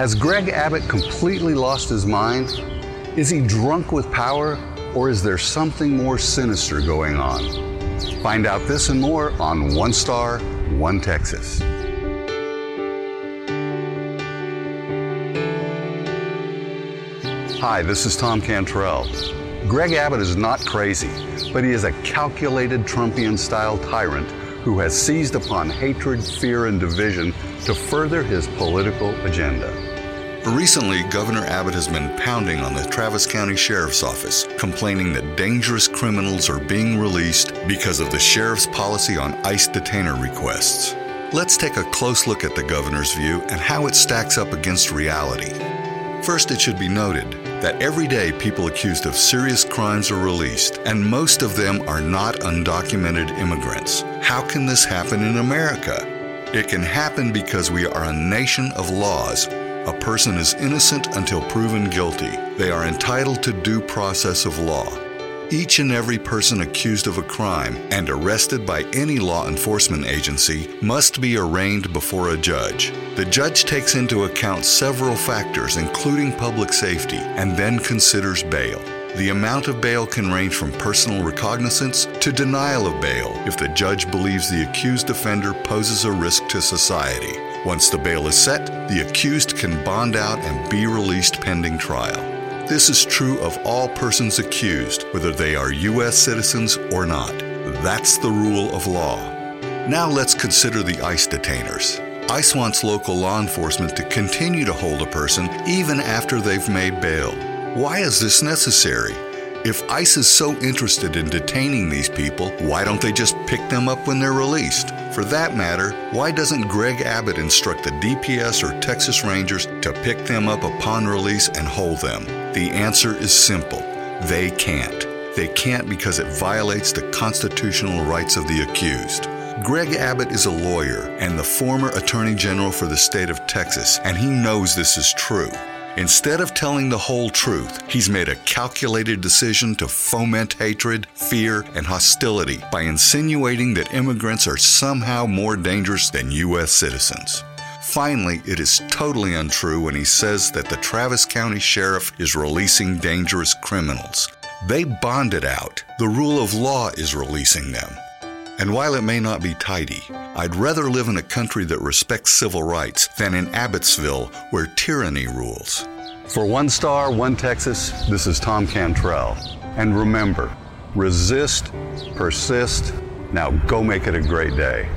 Has Greg Abbott completely lost his mind? Is he drunk with power, or is there something more sinister going on? Find out this and more on One Star, One Texas. Hi, this is Tom Cantrell. Greg Abbott is not crazy, but he is a calculated Trumpian style tyrant who has seized upon hatred, fear, and division to further his political agenda. Recently, Governor Abbott has been pounding on the Travis County Sheriff's Office, complaining that dangerous criminals are being released because of the sheriff's policy on ICE detainer requests. Let's take a close look at the governor's view and how it stacks up against reality. First, it should be noted that every day people accused of serious crimes are released, and most of them are not undocumented immigrants. How can this happen in America? It can happen because we are a nation of laws. A person is innocent until proven guilty. They are entitled to due process of law. Each and every person accused of a crime and arrested by any law enforcement agency must be arraigned before a judge. The judge takes into account several factors, including public safety, and then considers bail. The amount of bail can range from personal recognizance to denial of bail if the judge believes the accused offender poses a risk to society. Once the bail is set, the accused can bond out and be released pending trial. This is true of all persons accused, whether they are U.S. citizens or not. That's the rule of law. Now let's consider the ICE detainers. ICE wants local law enforcement to continue to hold a person even after they've made bail. Why is this necessary? If ICE is so interested in detaining these people, why don't they just pick them up when they're released? For that matter, why doesn't Greg Abbott instruct the DPS or Texas Rangers to pick them up upon release and hold them? The answer is simple they can't. They can't because it violates the constitutional rights of the accused. Greg Abbott is a lawyer and the former Attorney General for the state of Texas, and he knows this is true. Instead of telling the whole truth, he's made a calculated decision to foment hatred, fear, and hostility by insinuating that immigrants are somehow more dangerous than U.S. citizens. Finally, it is totally untrue when he says that the Travis County Sheriff is releasing dangerous criminals. They bonded out. The rule of law is releasing them. And while it may not be tidy, I'd rather live in a country that respects civil rights than in Abbottsville where tyranny rules. For One Star, One Texas, this is Tom Cantrell. And remember, resist, persist, now go make it a great day.